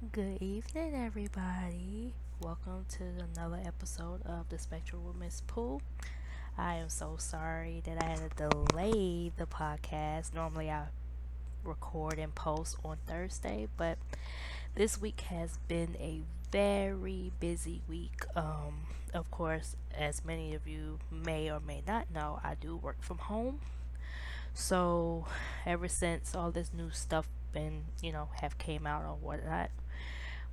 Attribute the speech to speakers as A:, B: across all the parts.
A: Good evening, everybody. Welcome to another episode of The Spectrum with Pooh. I am so sorry that I had to delay the podcast. Normally, I record and post on Thursday, but this week has been a very busy week. Um, of course, as many of you may or may not know, I do work from home. So, ever since all this new stuff been, you know, have came out or whatnot,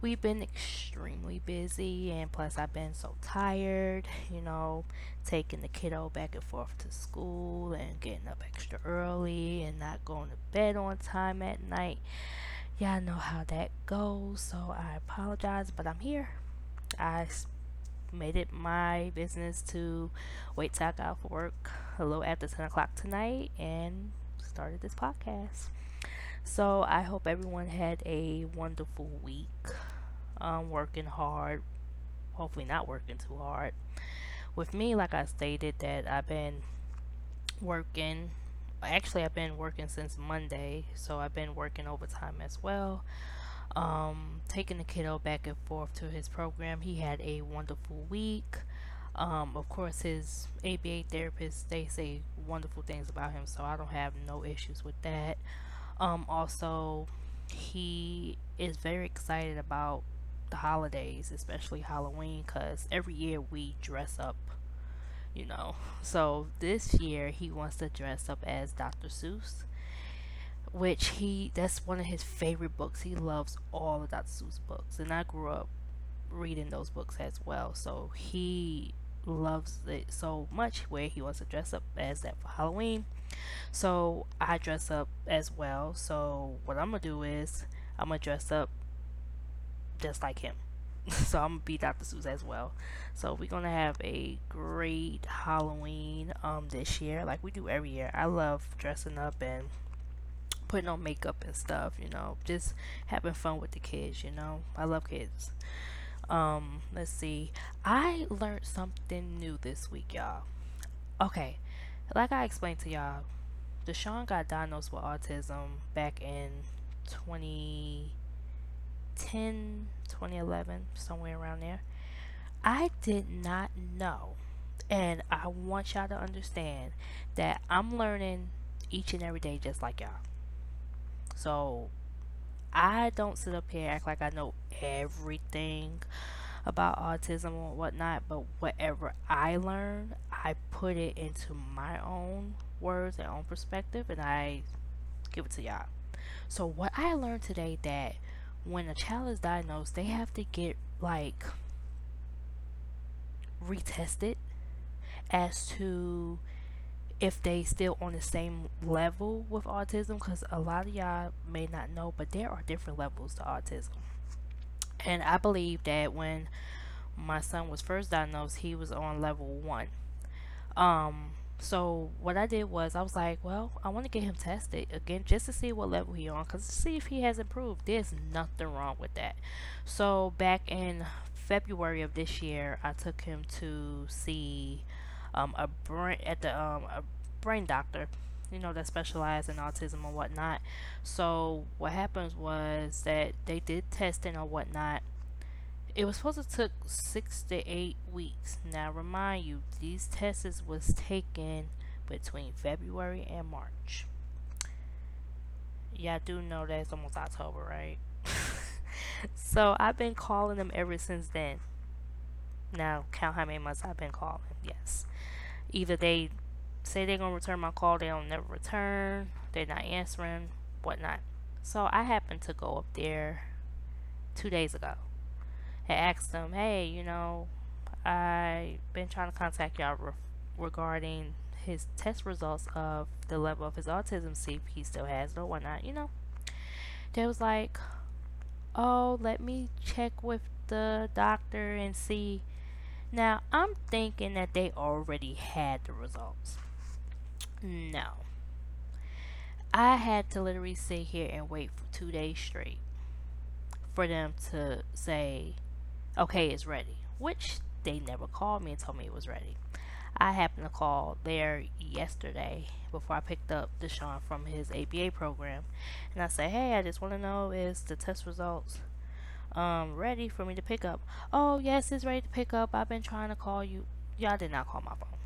A: we've been extremely busy and plus I've been so tired, you know, taking the kiddo back and forth to school and getting up extra early and not going to bed on time at night. Y'all know how that goes, so I apologize, but I'm here. I made it my business to wait till I got off work a little after 10 o'clock tonight and started this podcast. So I hope everyone had a wonderful week um, working hard, hopefully not working too hard. With me, like I stated, that I've been working. Actually, I've been working since Monday, so I've been working overtime as well. Um, taking the kiddo back and forth to his program. He had a wonderful week. Um, of course, his ABA therapist they say wonderful things about him, so I don't have no issues with that. Um, also, he is very excited about the holidays, especially Halloween, because every year we dress up, you know. So this year he wants to dress up as Dr. Seuss, which he that's one of his favorite books. He loves all of Dr. Seuss books, and I grew up reading those books as well. So he loves it so much where he wants to dress up as that for Halloween. So I dress up as well. So what I'm gonna do is I'm gonna dress up just like him. so I'm gonna be Dr. Seuss as well. So we're gonna have a great Halloween um this year, like we do every year. I love dressing up and putting on makeup and stuff, you know, just having fun with the kids, you know. I love kids. Um, let's see. I learned something new this week, y'all. Okay, like I explained to y'all, Deshaun got diagnosed with autism back in 20 2010, 2011, somewhere around there. I did not know. And I want y'all to understand that I'm learning each and every day just like y'all. So I don't sit up here act like I know everything about autism or whatnot, but whatever I learn, I put it into my own words and own perspective and I give it to y'all. So what I learned today that when a child is diagnosed, they have to get like retested as to if they still on the same level with autism because a lot of y'all may not know but there are different levels to autism and i believe that when my son was first diagnosed he was on level one um so what I did was I was like, well, I want to get him tested again just to see what level he on, cause to see if he has improved. There's nothing wrong with that. So back in February of this year, I took him to see um, a brain at the um, a brain doctor, you know, that specialize in autism and whatnot. So what happens was that they did testing or whatnot it was supposed to took six to eight weeks. Now, remind you, these tests was taken between February and March. Yeah, I do know that it's almost October, right? so I've been calling them ever since then. Now, count how many months I've been calling. Yes. Either they say they're gonna return my call, they don't never return, they're not answering, whatnot. So I happened to go up there two days ago and asked them, hey, you know, I've been trying to contact y'all re- regarding his test results of the level of his autism, see if he still has it or whatnot, you know. They was like, oh, let me check with the doctor and see. Now, I'm thinking that they already had the results. No. I had to literally sit here and wait for two days straight for them to say, okay, it's ready, which they never called me and told me it was ready. I happened to call there yesterday before I picked up Deshaun from his ABA program, and I said, "Hey, I just want to know is the test results um ready for me to pick up. Oh yes, it's ready to pick up. I've been trying to call you. Y'all did not call my phone.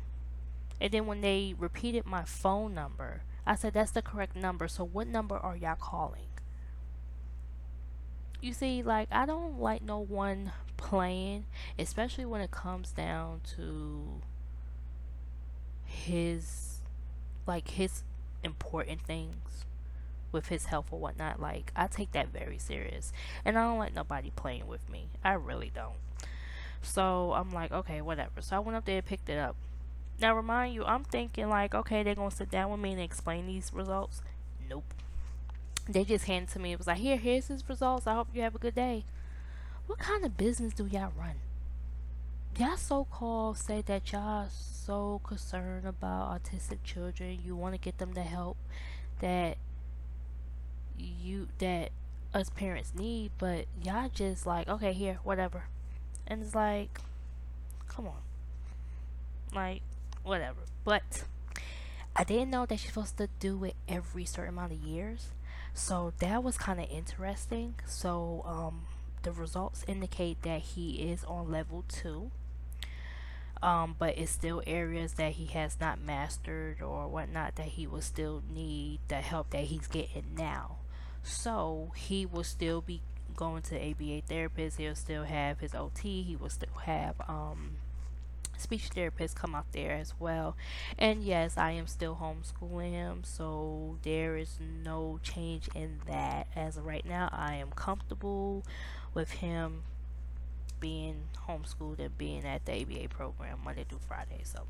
A: And then when they repeated my phone number, I said that's the correct number. So what number are y'all calling? You see, like I don't like no one playing, especially when it comes down to his like his important things with his health or whatnot. Like I take that very serious, and I don't like nobody playing with me. I really don't. So I'm like, okay, whatever. So I went up there and picked it up. Now, remind you, I'm thinking like, okay, they're gonna sit down with me and explain these results. Nope. They just handed to me. It was like, here, here's his results. I hope you have a good day. What kind of business do y'all run? Y'all so called say that y'all so concerned about autistic children. You want to get them the help that you that us parents need, but y'all just like, okay, here, whatever. And it's like, come on. Like, whatever. But I didn't know that you're supposed to do it every certain amount of years. So that was kind of interesting. So um, the results indicate that he is on level two. Um, but it's still areas that he has not mastered or whatnot that he will still need the help that he's getting now. So he will still be going to ABA therapist. He'll still have his OT. He will still have um, speech therapist come out there as well. And yes, I am still homeschooling him, so there is no change in that. As of right now, I am comfortable with him being homeschooled and being at the ABA program Monday through Friday. So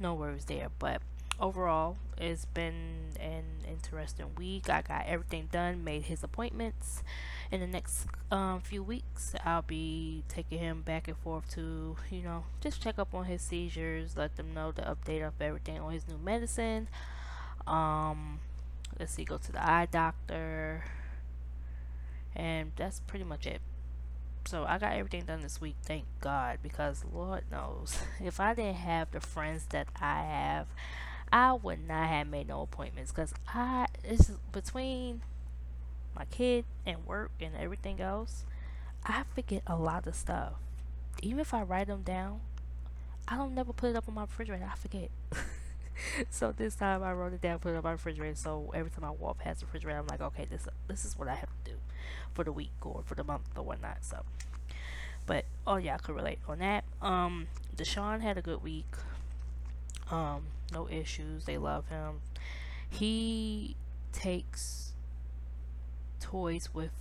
A: no worries there. But overall, it's been an interesting week. I got everything done, made his appointments in the next um, few weeks, I'll be taking him back and forth to, you know, just check up on his seizures, let them know the update of everything on his new medicine. Um, let's see, go to the eye doctor, and that's pretty much it. So I got everything done this week, thank God, because Lord knows, if I didn't have the friends that I have, I would not have made no appointments because I it's between my kid and work and everything else, I forget a lot of stuff. Even if I write them down, I don't never put it up on my refrigerator. I forget. so this time I wrote it down, put it on my refrigerator. So every time I walk past the refrigerator, I'm like, okay, this this is what I have to do for the week or for the month or whatnot. So, but oh yeah, I could relate on that. Um, Deshaun had a good week. Um, no issues. They love him. He takes toys with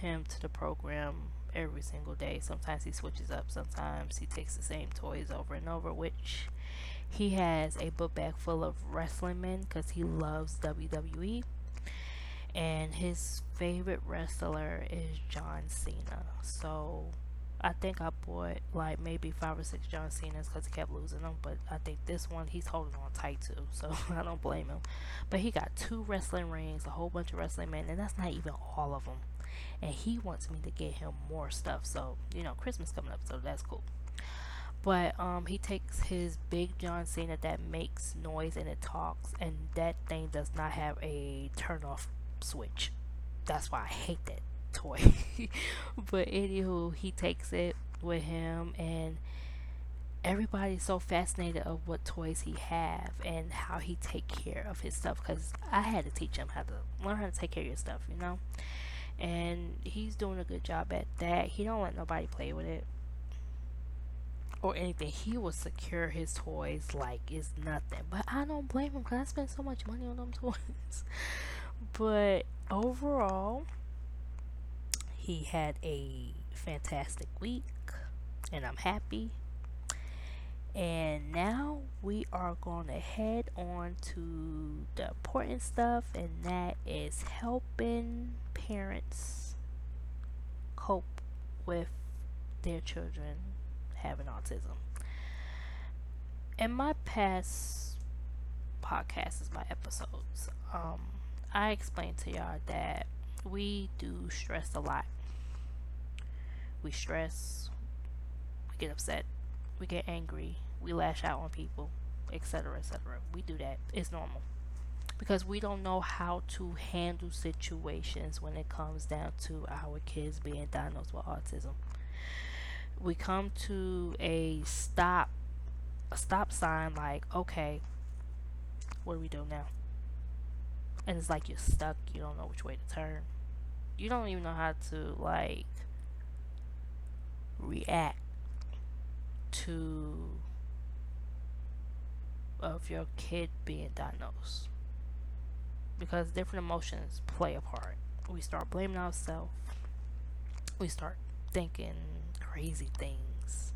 A: him to the program every single day. Sometimes he switches up, sometimes he takes the same toys over and over, which he has a book bag full of wrestling men because he loves WWE. And his favorite wrestler is John Cena. So I think I bought like maybe five or six John Cena's because he kept losing them. But I think this one he's holding on tight too, so I don't blame him. But he got two wrestling rings, a whole bunch of wrestling men, and that's not even all of them. And he wants me to get him more stuff. So you know, Christmas coming up, so that's cool. But um, he takes his big John Cena that makes noise and it talks, and that thing does not have a turn off switch. That's why I hate that toy. but anywho, he takes it with him and everybody's so fascinated of what toys he have and how he take care of his stuff because i had to teach him how to learn how to take care of your stuff you know? And he's doing a good job at that. He don't let nobody play with it or anything. He will secure his toys like it's nothing. But i don't blame him because i spent so much money on them toys. But overall he had a fantastic week, and I'm happy. And now we are going to head on to the important stuff, and that is helping parents cope with their children having autism. In my past podcasts, my episodes, um, I explained to y'all that we do stress a lot. We stress, we get upset, we get angry, we lash out on people, etc., etc. We do that. It's normal. because we don't know how to handle situations when it comes down to our kids being diagnosed with autism. We come to a stop a stop sign like, okay, what do we do now? And it's like you're stuck, you don't know which way to turn. You don't even know how to like react to of your kid being diagnosed because different emotions play a part. We start blaming ourselves. We start thinking crazy things,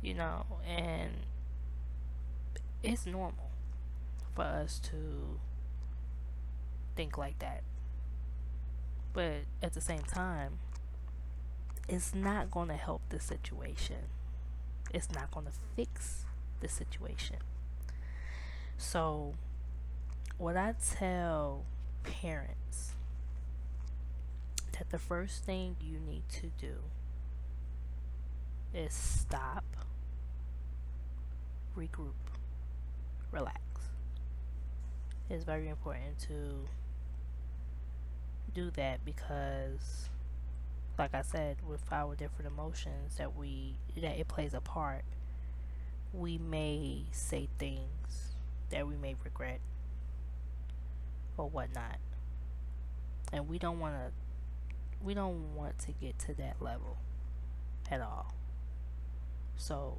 A: you know, and it's normal for us to think like that. But at the same time, it's not going to help the situation. It's not going to fix the situation. So, what I tell parents that the first thing you need to do is stop, regroup, relax. It's very important to do that because like I said with our different emotions that we that it plays a part we may say things that we may regret or whatnot. And we don't want to we don't want to get to that level at all. So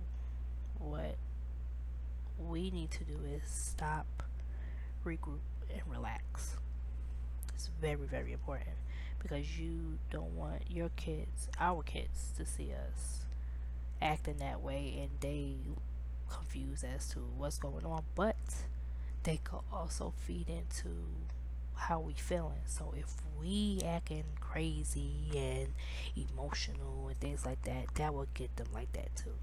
A: what we need to do is stop, regroup and relax. It's very very important because you don't want your kids, our kids to see us acting that way and they confused as to what's going on, but they could also feed into how we feeling. So if we acting crazy and emotional and things like that, that will get them like that too.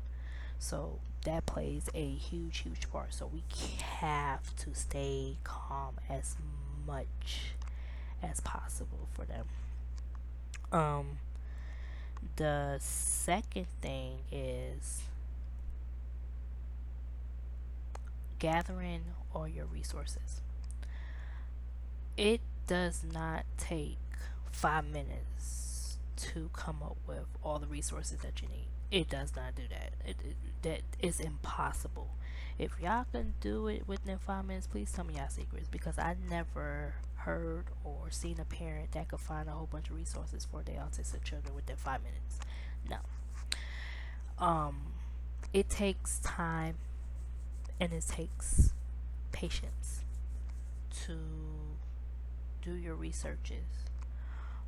A: So that plays a huge, huge part. So we have to stay calm as much as possible for them. Um, the second thing is gathering all your resources. It does not take five minutes to come up with all the resources that you need. It does not do that. It, it, that is impossible. If y'all can do it within five minutes, please tell me y'all secrets because I never heard or seen a parent that could find a whole bunch of resources for their autistic children within five minutes. No. Um, it takes time and it takes patience to do your researches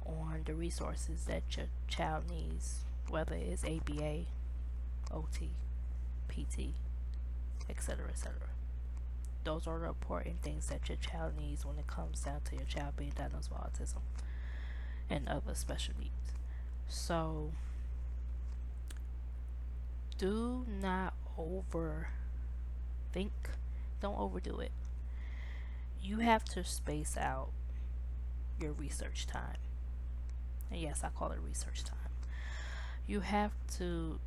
A: on the resources that your child needs, whether it's ABA, OT, PT, etc., etc. Those are the important things that your child needs when it comes down to your child being diagnosed with autism and other special needs. So, do not overthink. Don't overdo it. You have to space out your research time. And yes, I call it research time. You have to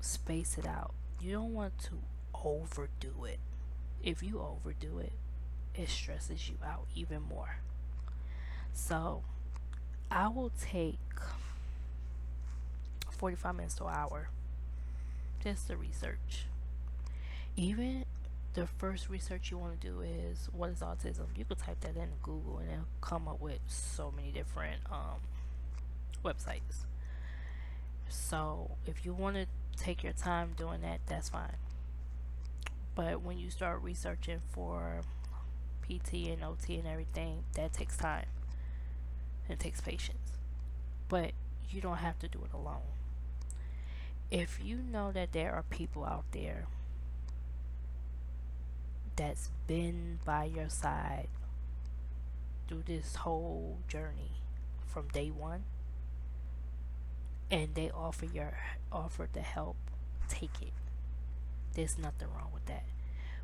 A: space it out. You don't want to overdo it. If you overdo it, it stresses you out even more. So, I will take 45 minutes to an hour just to research. Even the first research you want to do is what is autism? You could type that in google and it'll come up with so many different um, websites. So if you want to take your time doing that that's fine but when you start researching for pt and ot and everything that takes time it takes patience. But you don't have to do it alone. If you know that there are people out there that's been by your side through this whole journey from day one and they offer your offer the help take it there's nothing wrong with that.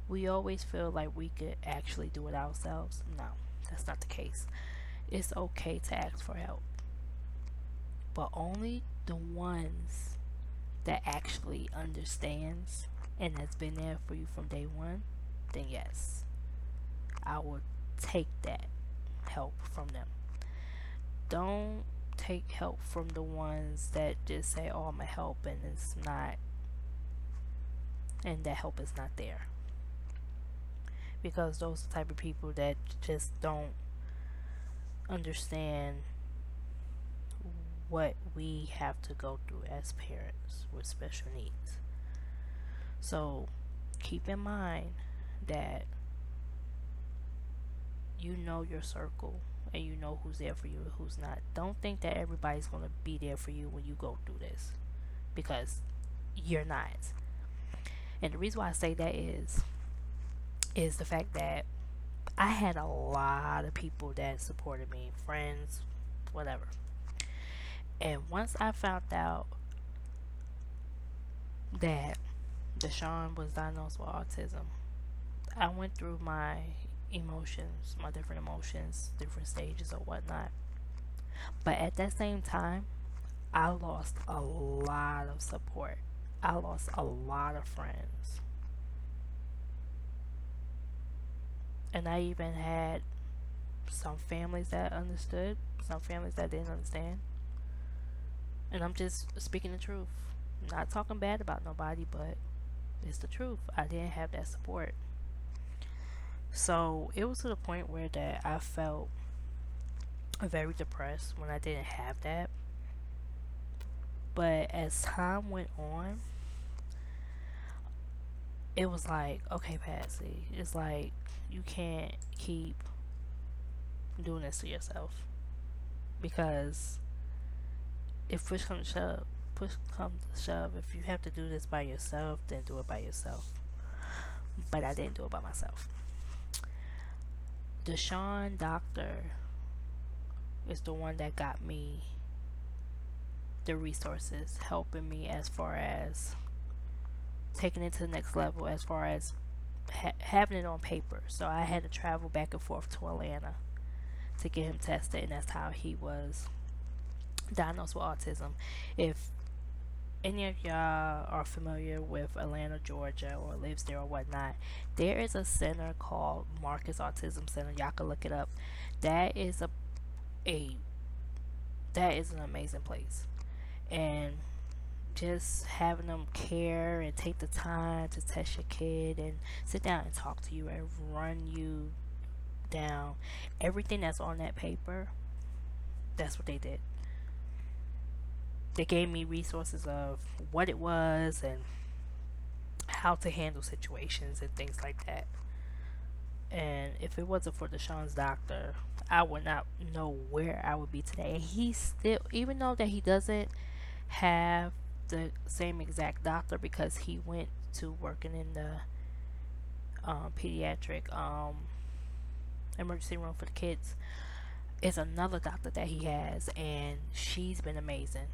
A: We always feel like we could actually do it ourselves. No that's not the case. It's okay to ask for help. But only the ones that actually understands and has been there for you from day one then yes, I would take that help from them. Don't take help from the ones that just say, "Oh, I'm a help," and it's not, and that help is not there. Because those are the type of people that just don't understand what we have to go through as parents with special needs. So keep in mind that you know your circle and you know who's there for you and who's not. Don't think that everybody's going to be there for you when you go through this because you're not. And the reason why I say that is is the fact that I had a lot of people that supported me, friends, whatever. And once I found out that Deshaun was diagnosed with autism, I went through my emotions, my different emotions, different stages or whatnot. But at that same time, I lost a lot of support. I lost a lot of friends. And I even had some families that understood, some families that didn't understand. And I'm just speaking the truth. not talking bad about nobody, but it's the truth. I didn't have that support. So it was to the point where that I felt very depressed when I didn't have that. But as time went on, it was like, okay, Patsy, it's like you can't keep doing this to yourself because if push comes to shove, push comes to shove, if you have to do this by yourself, then do it by yourself. But I didn't do it by myself. Deshaun Doctor is the one that got me the resources, helping me as far as taking it to the next level, as far as ha- having it on paper. So I had to travel back and forth to Atlanta to get him tested, and that's how he was diagnosed with autism. If any of y'all are familiar with Atlanta, Georgia, or lives there or whatnot, there is a center called Marcus Autism Center. Y'all can look it up. That is a a that is an amazing place, and just having them care and take the time to test your kid and sit down and talk to you and run you down everything that's on that paper. That's what they did they gave me resources of what it was and how to handle situations and things like that. And if it wasn't for Deshaun's doctor, I would not know where I would be today. And he still, even though that he doesn't have the same exact doctor because he went to working in the um, pediatric um, emergency room for the kids, is another doctor that he has, and she's been amazing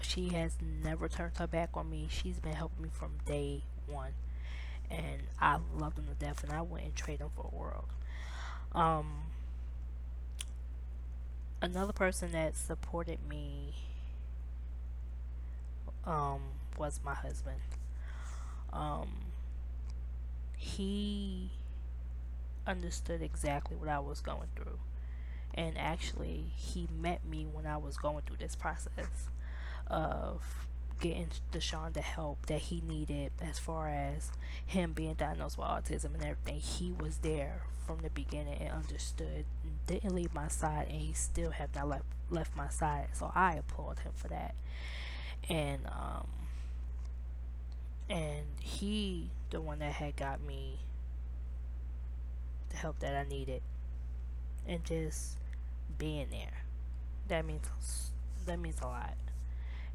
A: she has never turned her back on me. She's been helping me from day one. And I love them to death and I wouldn't trade them for a world. Um another person that supported me um was my husband. Um he understood exactly what I was going through. And actually, he met me when I was going through this process of getting Deshaun the help that he needed as far as him being diagnosed with autism and everything. He was there from the beginning and understood, didn't leave my side, and he still have not left left my side. So I applaud him for that. And um, and he the one that had got me the help that I needed, and just being there. That means that means a lot.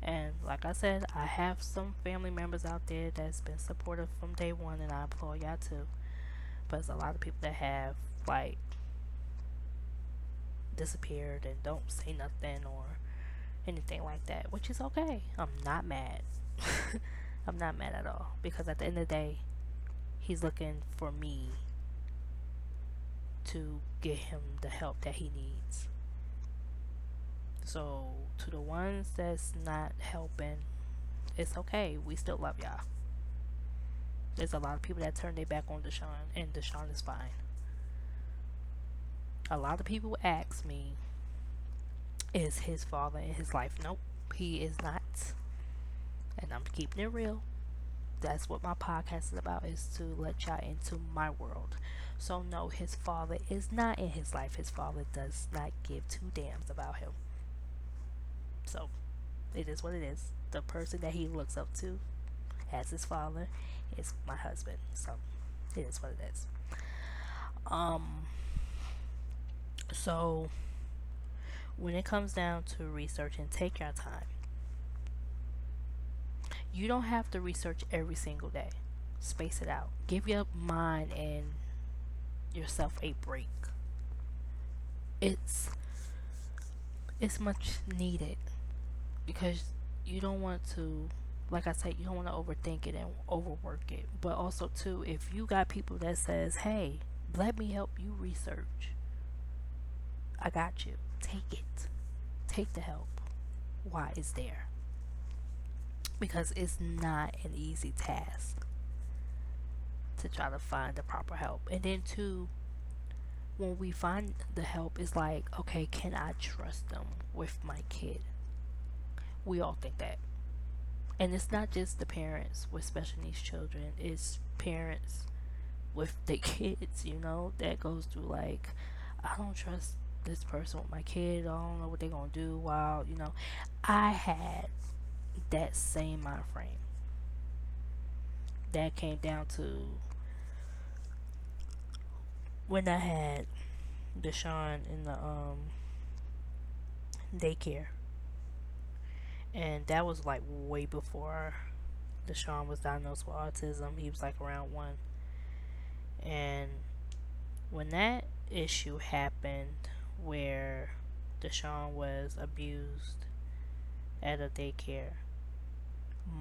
A: And like I said, I have some family members out there that's been supportive from day one, and I applaud y'all too. But there's a lot of people that have like disappeared and don't say nothing or anything like that, which is okay. I'm not mad. I'm not mad at all because at the end of the day, he's looking for me to get him the help that he needs. So to the ones that's not helping, it's okay. We still love y'all. There's a lot of people that turn their back on Deshaun, and Deshaun is fine. A lot of people ask me, is his father in his life? Nope, he is not. And I'm keeping it real. That's what my podcast is about is to let y'all into my world. So no, his father is not in his life. His father does not give two damns about him. So it is what it is. The person that he looks up to as his father is my husband. So it is what it is. Um so when it comes down to researching, take your time. You don't have to research every single day. Space it out. Give your mind and yourself a break. It's it's much needed because you don't want to like I said, you don't want to overthink it and overwork it. But also too, if you got people that says, "Hey, let me help you research." I got you. Take it. Take the help. Why is there? Because it's not an easy task to try to find the proper help. And then two, when we find the help, it's like, okay, can I trust them with my kid? We all think that. And it's not just the parents with special needs children, it's parents with the kids, you know, that goes through like, I don't trust this person with my kid. I don't know what they're gonna do. While you know, I had that same mind frame. That came down to when I had Deshaun in the um daycare, and that was like way before Deshaun was diagnosed with autism. He was like around one, and when that issue happened where Deshaun was abused at a daycare,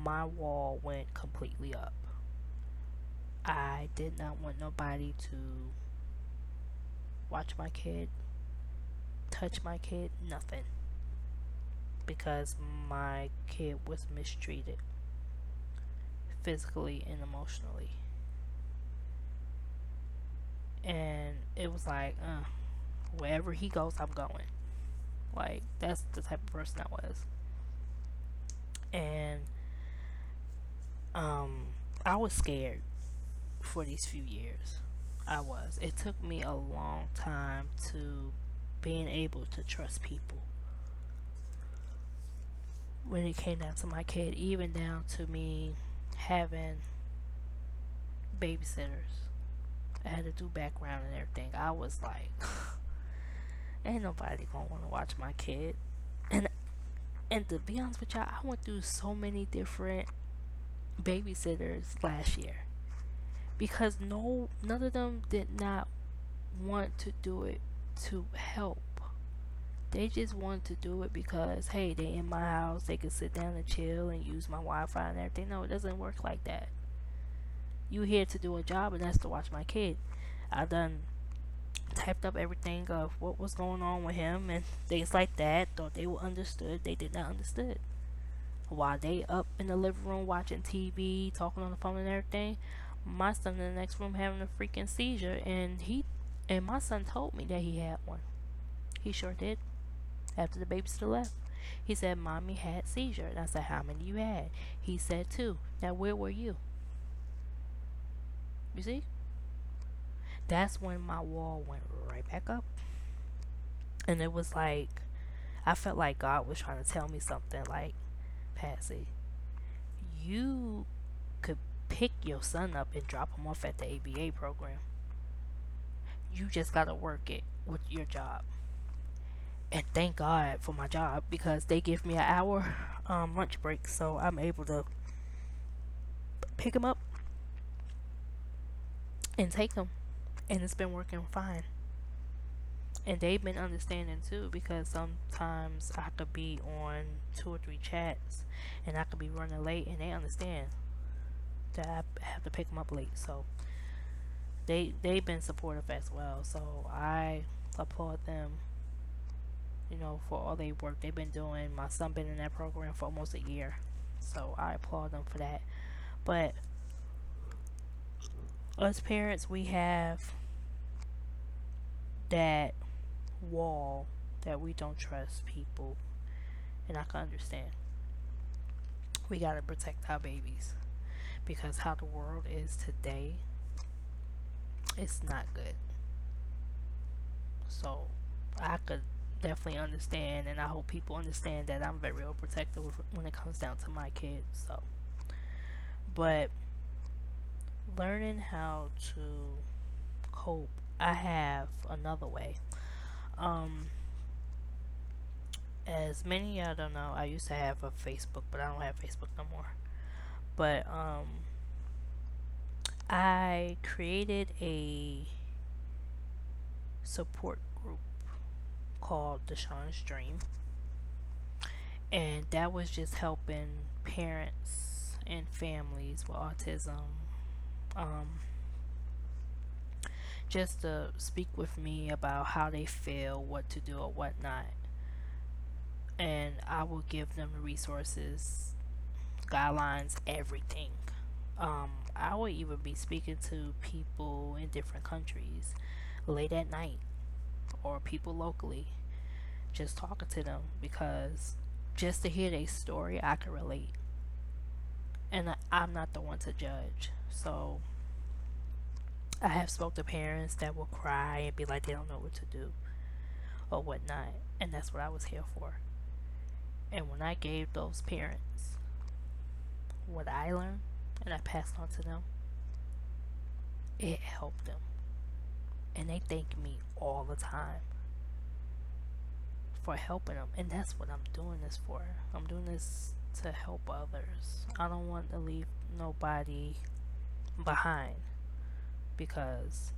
A: my wall went completely up. I did not want nobody to watch my kid, touch my kid, nothing. Because my kid was mistreated physically and emotionally. And it was like, uh, wherever he goes, I'm going. Like, that's the type of person I was. And, um, I was scared for these few years. I was. It took me a long time to being able to trust people. When it came down to my kid, even down to me having babysitters. I had to do background and everything. I was like ain't nobody gonna want to watch my kid. And and to be honest with y'all, I went through so many different babysitters last year because no none of them did not want to do it to help. They just wanted to do it because hey, they in my house, they can sit down and chill and use my Wi-Fi and everything. No, it doesn't work like that. You here to do a job, and that's to watch my kid. I done typed up everything of what was going on with him and things like that. Thought they were understood. They did not understood. While they up in the living room watching TV, talking on the phone and everything, my son in the next room having a freaking seizure, and he and my son told me that he had one. He sure did. After the babysitter left, he said, "Mommy had seizure," and I said, "How many you had?" He said two. Now where were you? You see? That's when my wall went right back up. And it was like, I felt like God was trying to tell me something like, Patsy, you could pick your son up and drop him off at the ABA program. You just got to work it with your job. And thank God for my job because they give me an hour um, lunch break, so I'm able to pick him up and take him and it's been working fine. And they've been understanding too because sometimes I could be on two or three chats and I could be running late and they understand that I have to pick them up late. So they they've been supportive as well. So I applaud them. You know, for all they work they've been doing. My son been in that program for almost a year. So I applaud them for that. But us parents we have that wall that we don't trust people. And I can understand. We got to protect our babies because how the world is today, it's not good. So I could definitely understand, and I hope people understand that I'm very overprotective when it comes down to my kids. So, but learning how to cope, I have another way. Um, as many y'all don't know, I used to have a Facebook, but I don't have Facebook no more. But um, I created a support group called Deshaun's Dream, and that was just helping parents and families with autism. Um, just to speak with me about how they feel, what to do, or what not and I will give them resources, guidelines, everything. Um, I will even be speaking to people in different countries late at night or people locally, just talking to them because just to hear their story, I can relate. And I, I'm not the one to judge. So I have spoke to parents that will cry and be like they don't know what to do or whatnot. And that's what I was here for. And when I gave those parents what I learned and I passed on to them, it helped them. And they thank me all the time for helping them. And that's what I'm doing this for. I'm doing this to help others. I don't want to leave nobody behind because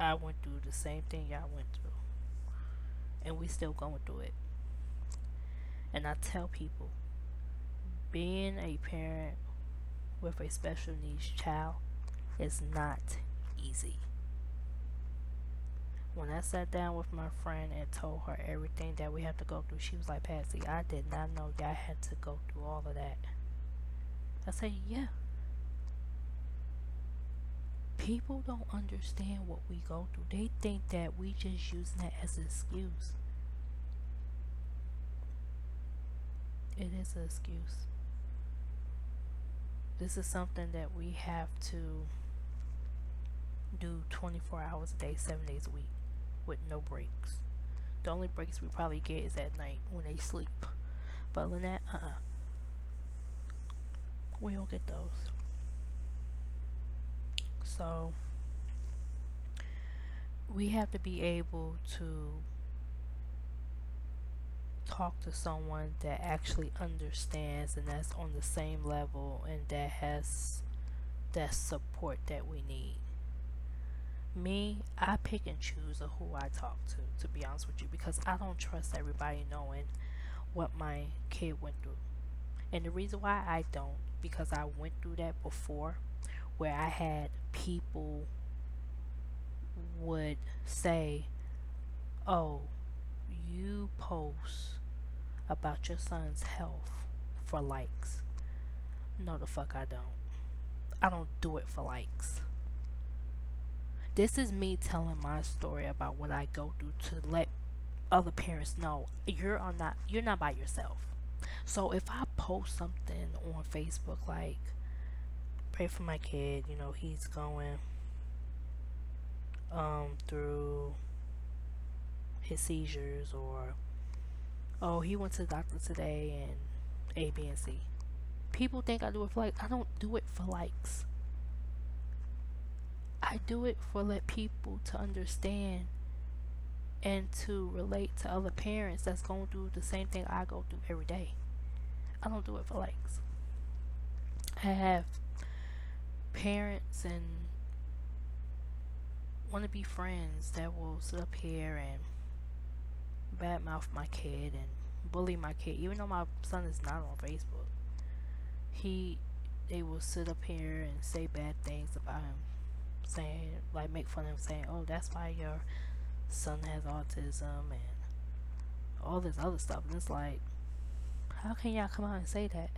A: I went through the same thing y'all went through. And we still going through it. And I tell people, being a parent with a special needs child is not easy. When I sat down with my friend and told her everything that we have to go through, she was like, Patsy, I did not know y'all had to go through all of that. I said, yeah. People don't understand what we go through. They think that we just using that as an excuse. it is an excuse. This is something that we have to do 24 hours a day, 7 days a week with no breaks. The only breaks we probably get is at night when they sleep. But than that, uh uh We don't get those. So, we have to be able to talk to someone that actually understands and that's on the same level and that has that support that we need. Me, I pick and choose of who I talk to, to be honest with you, because I don't trust everybody knowing what my kid went through. And the reason why I don't, because I went through that before, where I had people would say, Oh, you post about your son's health for likes. No, the fuck I don't. I don't do it for likes. This is me telling my story about what I go through to let other parents know you're not you're not by yourself. So if I post something on Facebook like pray for my kid, you know, he's going um through his seizures or oh, he went to the doctor today and A, B, and C. People think I do it for likes. I don't do it for likes. I do it for let people to understand and to relate to other parents that's going through the same thing I go through every day. I don't do it for likes. I have parents and want to be friends that will sit up here and badmouth my kid and bully my kid, even though my son is not on Facebook. He, they will sit up here and say bad things about him, saying like make fun of him, saying, "Oh, that's why your son has autism and all this other stuff." And it's like, how can y'all come out and say that?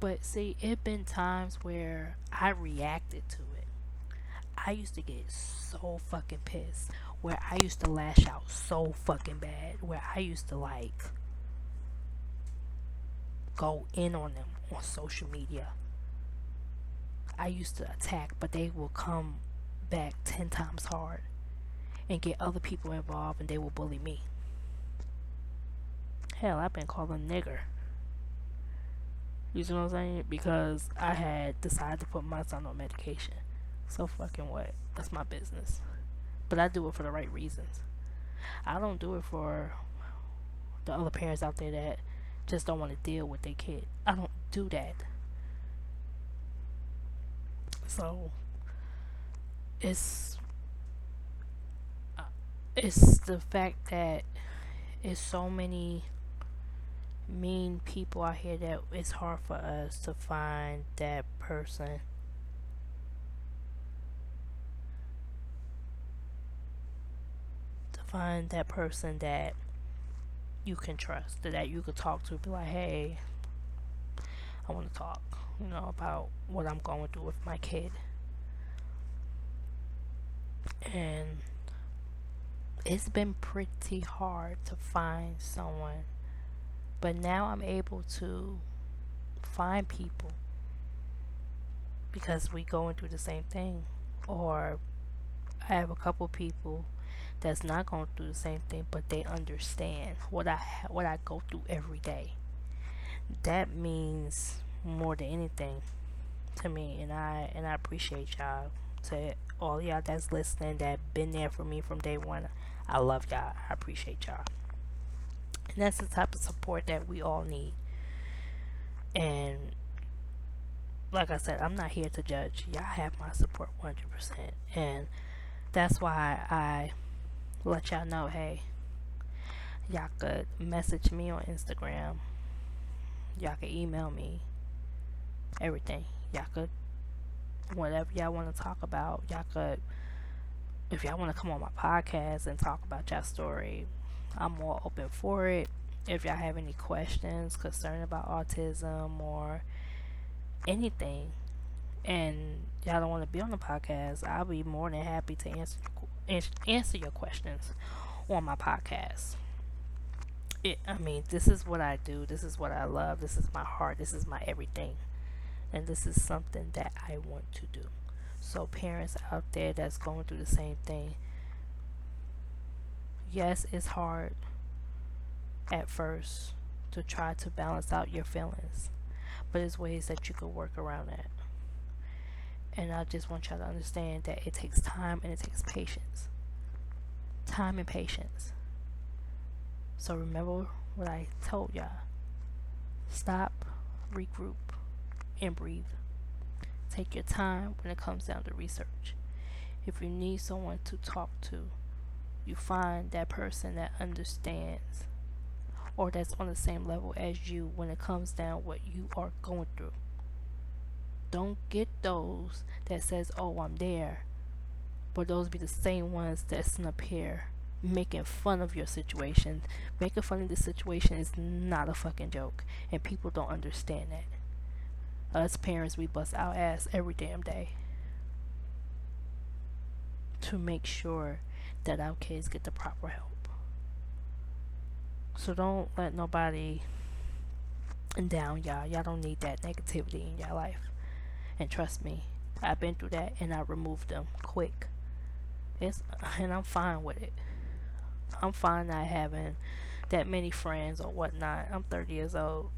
A: But see, it been times where I reacted to it. I used to get so fucking pissed where I used to lash out so fucking bad, where I used to like go in on them on social media. I used to attack, but they will come back 10 times hard and get other people involved and they will bully me. Hell, I've been called a nigger. What I'm saying? Because I had decided to put my son on medication. So fucking what? That's my business. But I do it for the right reasons. I don't do it for the other parents out there that just don't want to deal with their kid. I don't do that. So it's uh, it's the fact that it's so many mean people out here that it's hard for us to find that person. To find that person that you can trust that you could talk to be like hey i want to talk you know about what i'm going through with my kid. And it's been pretty hard to find someone but now I'm able to find people because we going through the same thing. Or I have a couple people that's not going through the same thing, but they understand what I what I go through every day. That means more than anything to me, and I and I appreciate y'all. To all y'all that's listening, that been there for me from day one, I love y'all. I appreciate y'all. That's the type of support that we all need. And like I said, I'm not here to judge. Y'all have my support 100%. And that's why I let y'all know hey, y'all could message me on Instagram. Y'all could email me. Everything. Y'all could, whatever y'all want to talk about, y'all could, if y'all want to come on my podcast and talk about y'all story, I'm more open for it. If y'all have any questions concerned about autism or anything, and y'all don't want to be on the podcast, I'll be more than happy to answer answer your questions on my podcast. It, I mean, this is what I do. This is what I love. This is my heart. This is my everything. And this is something that I want to do. So, parents out there that's going through the same thing, yes, it's hard at first to try to balance out your feelings, but there's ways that you could work around that. And I just want y'all to understand that it takes time and it takes patience. Time and patience. So remember what I told y'all. Stop, regroup, and breathe. Take your time when it comes down to research. If you need someone to talk to, you find that person that understands or that's on the same level as you when it comes down what you are going through. Don't get those that says, "Oh, I'm there," but those be the same ones that's up here making fun of your situation. Making fun of the situation is not a fucking joke, and people don't understand that. Us parents, we bust our ass every damn day to make sure that our kids get the proper help. So don't let nobody down y'all. Y'all don't need that negativity in your life. And trust me, I've been through that and I removed them quick. It's and I'm fine with it. I'm fine not having that many friends or whatnot. I'm 30 years old.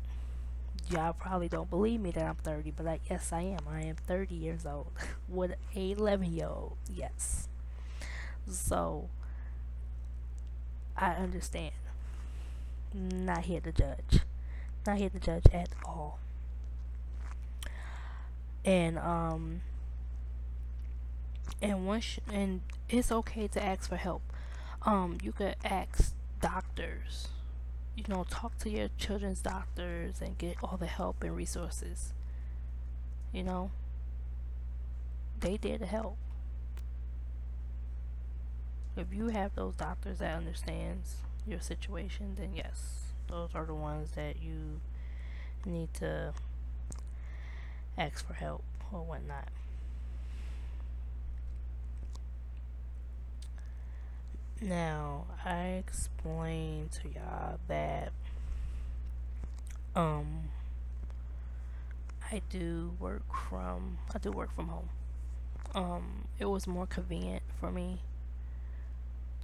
A: Y'all probably don't believe me that I'm 30, but like, yes, I am. I am 30 years old with a 11 year old. Yes. So I understand. Not here to judge. Not here to judge at all. And um and once and it's okay to ask for help. Um you could ask doctors. You know, talk to your children's doctors and get all the help and resources. You know, they there to help if you have those doctors that understands your situation, then yes, those are the ones that you need to ask for help or whatnot. Now, I explained to y'all that um I do work from I do work from home. Um it was more convenient for me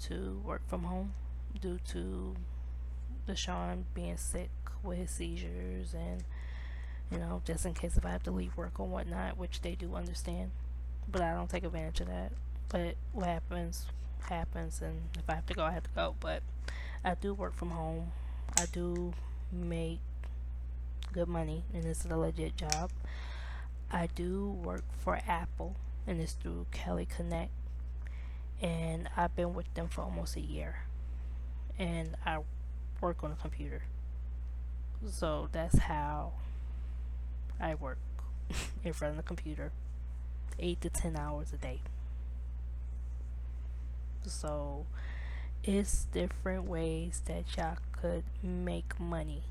A: to work from home due to Deshaun being sick with his seizures and you know, just in case if I have to leave work or whatnot, which they do understand. But I don't take advantage of that. But what happens happens and if I have to go I have to go. But I do work from home. I do make good money and it's a legit job. I do work for Apple and it's through Kelly Connect and I've been with them for almost a year. And I work on a computer. So that's how I work in front of the computer 8 to 10 hours a day. So it's different ways that y'all could make money.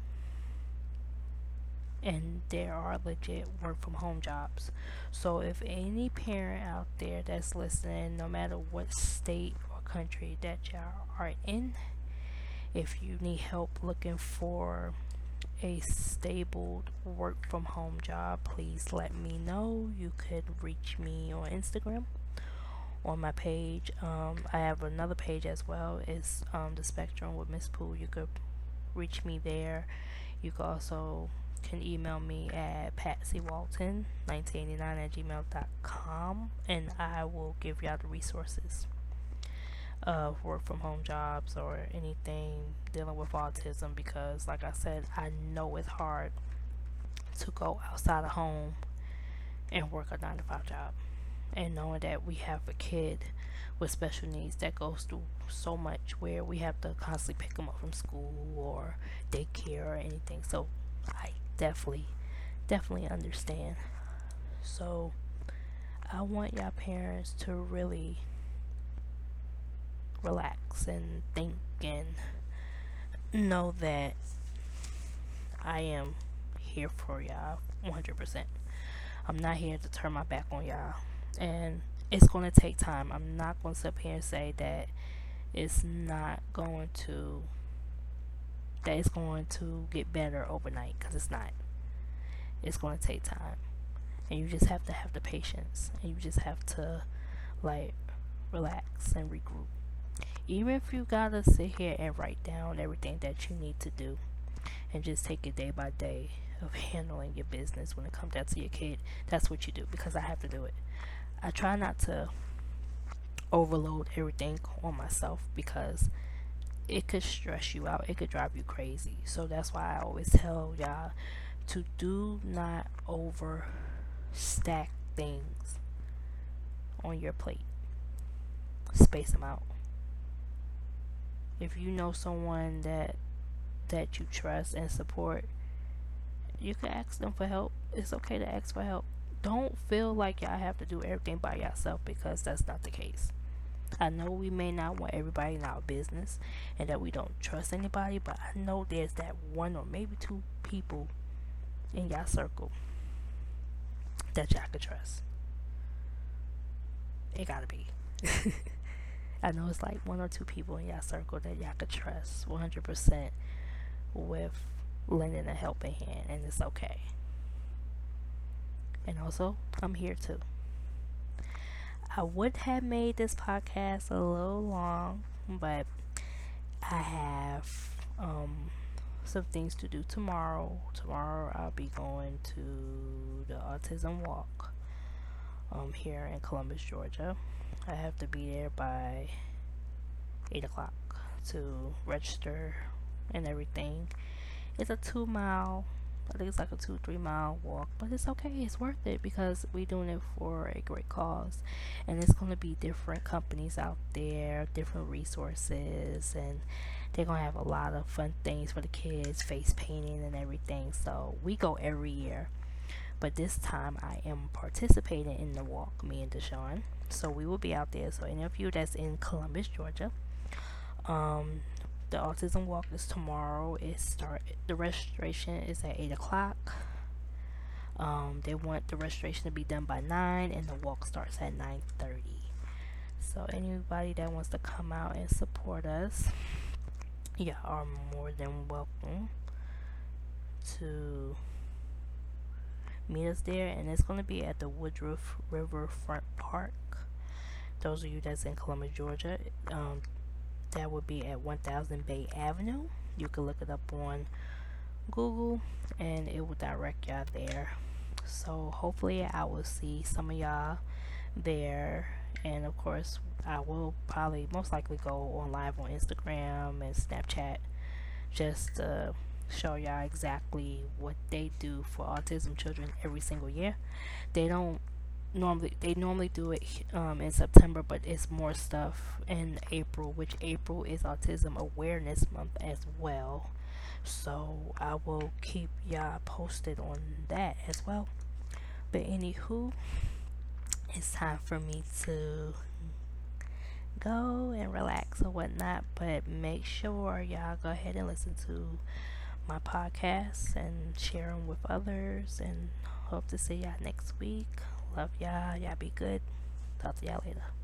A: And there are legit work from home jobs. So if any parent out there that's listening, no matter what state or country that y'all are in, if you need help looking for a stable work from home job, please let me know. You could reach me on Instagram on my page. Um, I have another page as well. It's um, the Spectrum with Miss Pooh. You could reach me there. You can also can email me at patsywalton1989 at gmail.com and I will give y'all the resources of work from home jobs or anything dealing with autism because like I said, I know it's hard to go outside of home and work a nine to five job. And knowing that we have a kid with special needs that goes through so much where we have to constantly pick them up from school or daycare or anything. So I definitely, definitely understand. So I want y'all parents to really relax and think and know that I am here for y'all 100%. I'm not here to turn my back on y'all. And it's going to take time. I'm not going to sit here and say that it's not going to that it's going to get better overnight because it's not. It's going to take time. And you just have to have the patience and you just have to like relax and regroup even if you gotta sit here and write down everything that you need to do and just take it day by day of handling your business when it comes down to your kid that's what you do because i have to do it i try not to overload everything on myself because it could stress you out it could drive you crazy so that's why i always tell y'all to do not over stack things on your plate space them out if you know someone that that you trust and support, you can ask them for help. It's okay to ask for help. Don't feel like y'all have to do everything by yourself because that's not the case. I know we may not want everybody in our business and that we don't trust anybody, but I know there's that one or maybe two people in y'all circle that y'all can trust. It gotta be. I know it's like one or two people in your circle that y'all could trust 100% with lending a helping hand, and it's okay. And also, I'm here too. I would have made this podcast a little long, but I have um, some things to do tomorrow. Tomorrow, I'll be going to the Autism Walk um, here in Columbus, Georgia. I have to be there by 8 o'clock to register and everything. It's a two mile, I think it's like a two, three mile walk, but it's okay. It's worth it because we're doing it for a great cause. And it's going to be different companies out there, different resources, and they're going to have a lot of fun things for the kids, face painting and everything. So we go every year. But this time I am participating in the walk, me and Deshaun. So we will be out there. So any of you that's in Columbus, Georgia, um, the autism walk is tomorrow. It start the registration is at eight o'clock. Um, they want the registration to be done by nine, and the walk starts at nine thirty. So anybody that wants to come out and support us, y'all are more than welcome to meet us there and it's going to be at the Woodruff Riverfront Park. Those of you that's in Columbus, Georgia, um, that would be at 1000 Bay Avenue. You can look it up on Google and it will direct y'all there. So hopefully I will see some of y'all there and of course I will probably most likely go on live on Instagram and Snapchat just to show y'all exactly what they do for autism children every single year. They don't normally they normally do it um, in September, but it's more stuff in April, which April is Autism Awareness Month as well. So I will keep y'all posted on that as well. But anywho, it's time for me to go and relax or whatnot. But make sure y'all go ahead and listen to my podcasts and share them with others. And hope to see y'all next week. Love y'all. Y'all be good. Talk to y'all later.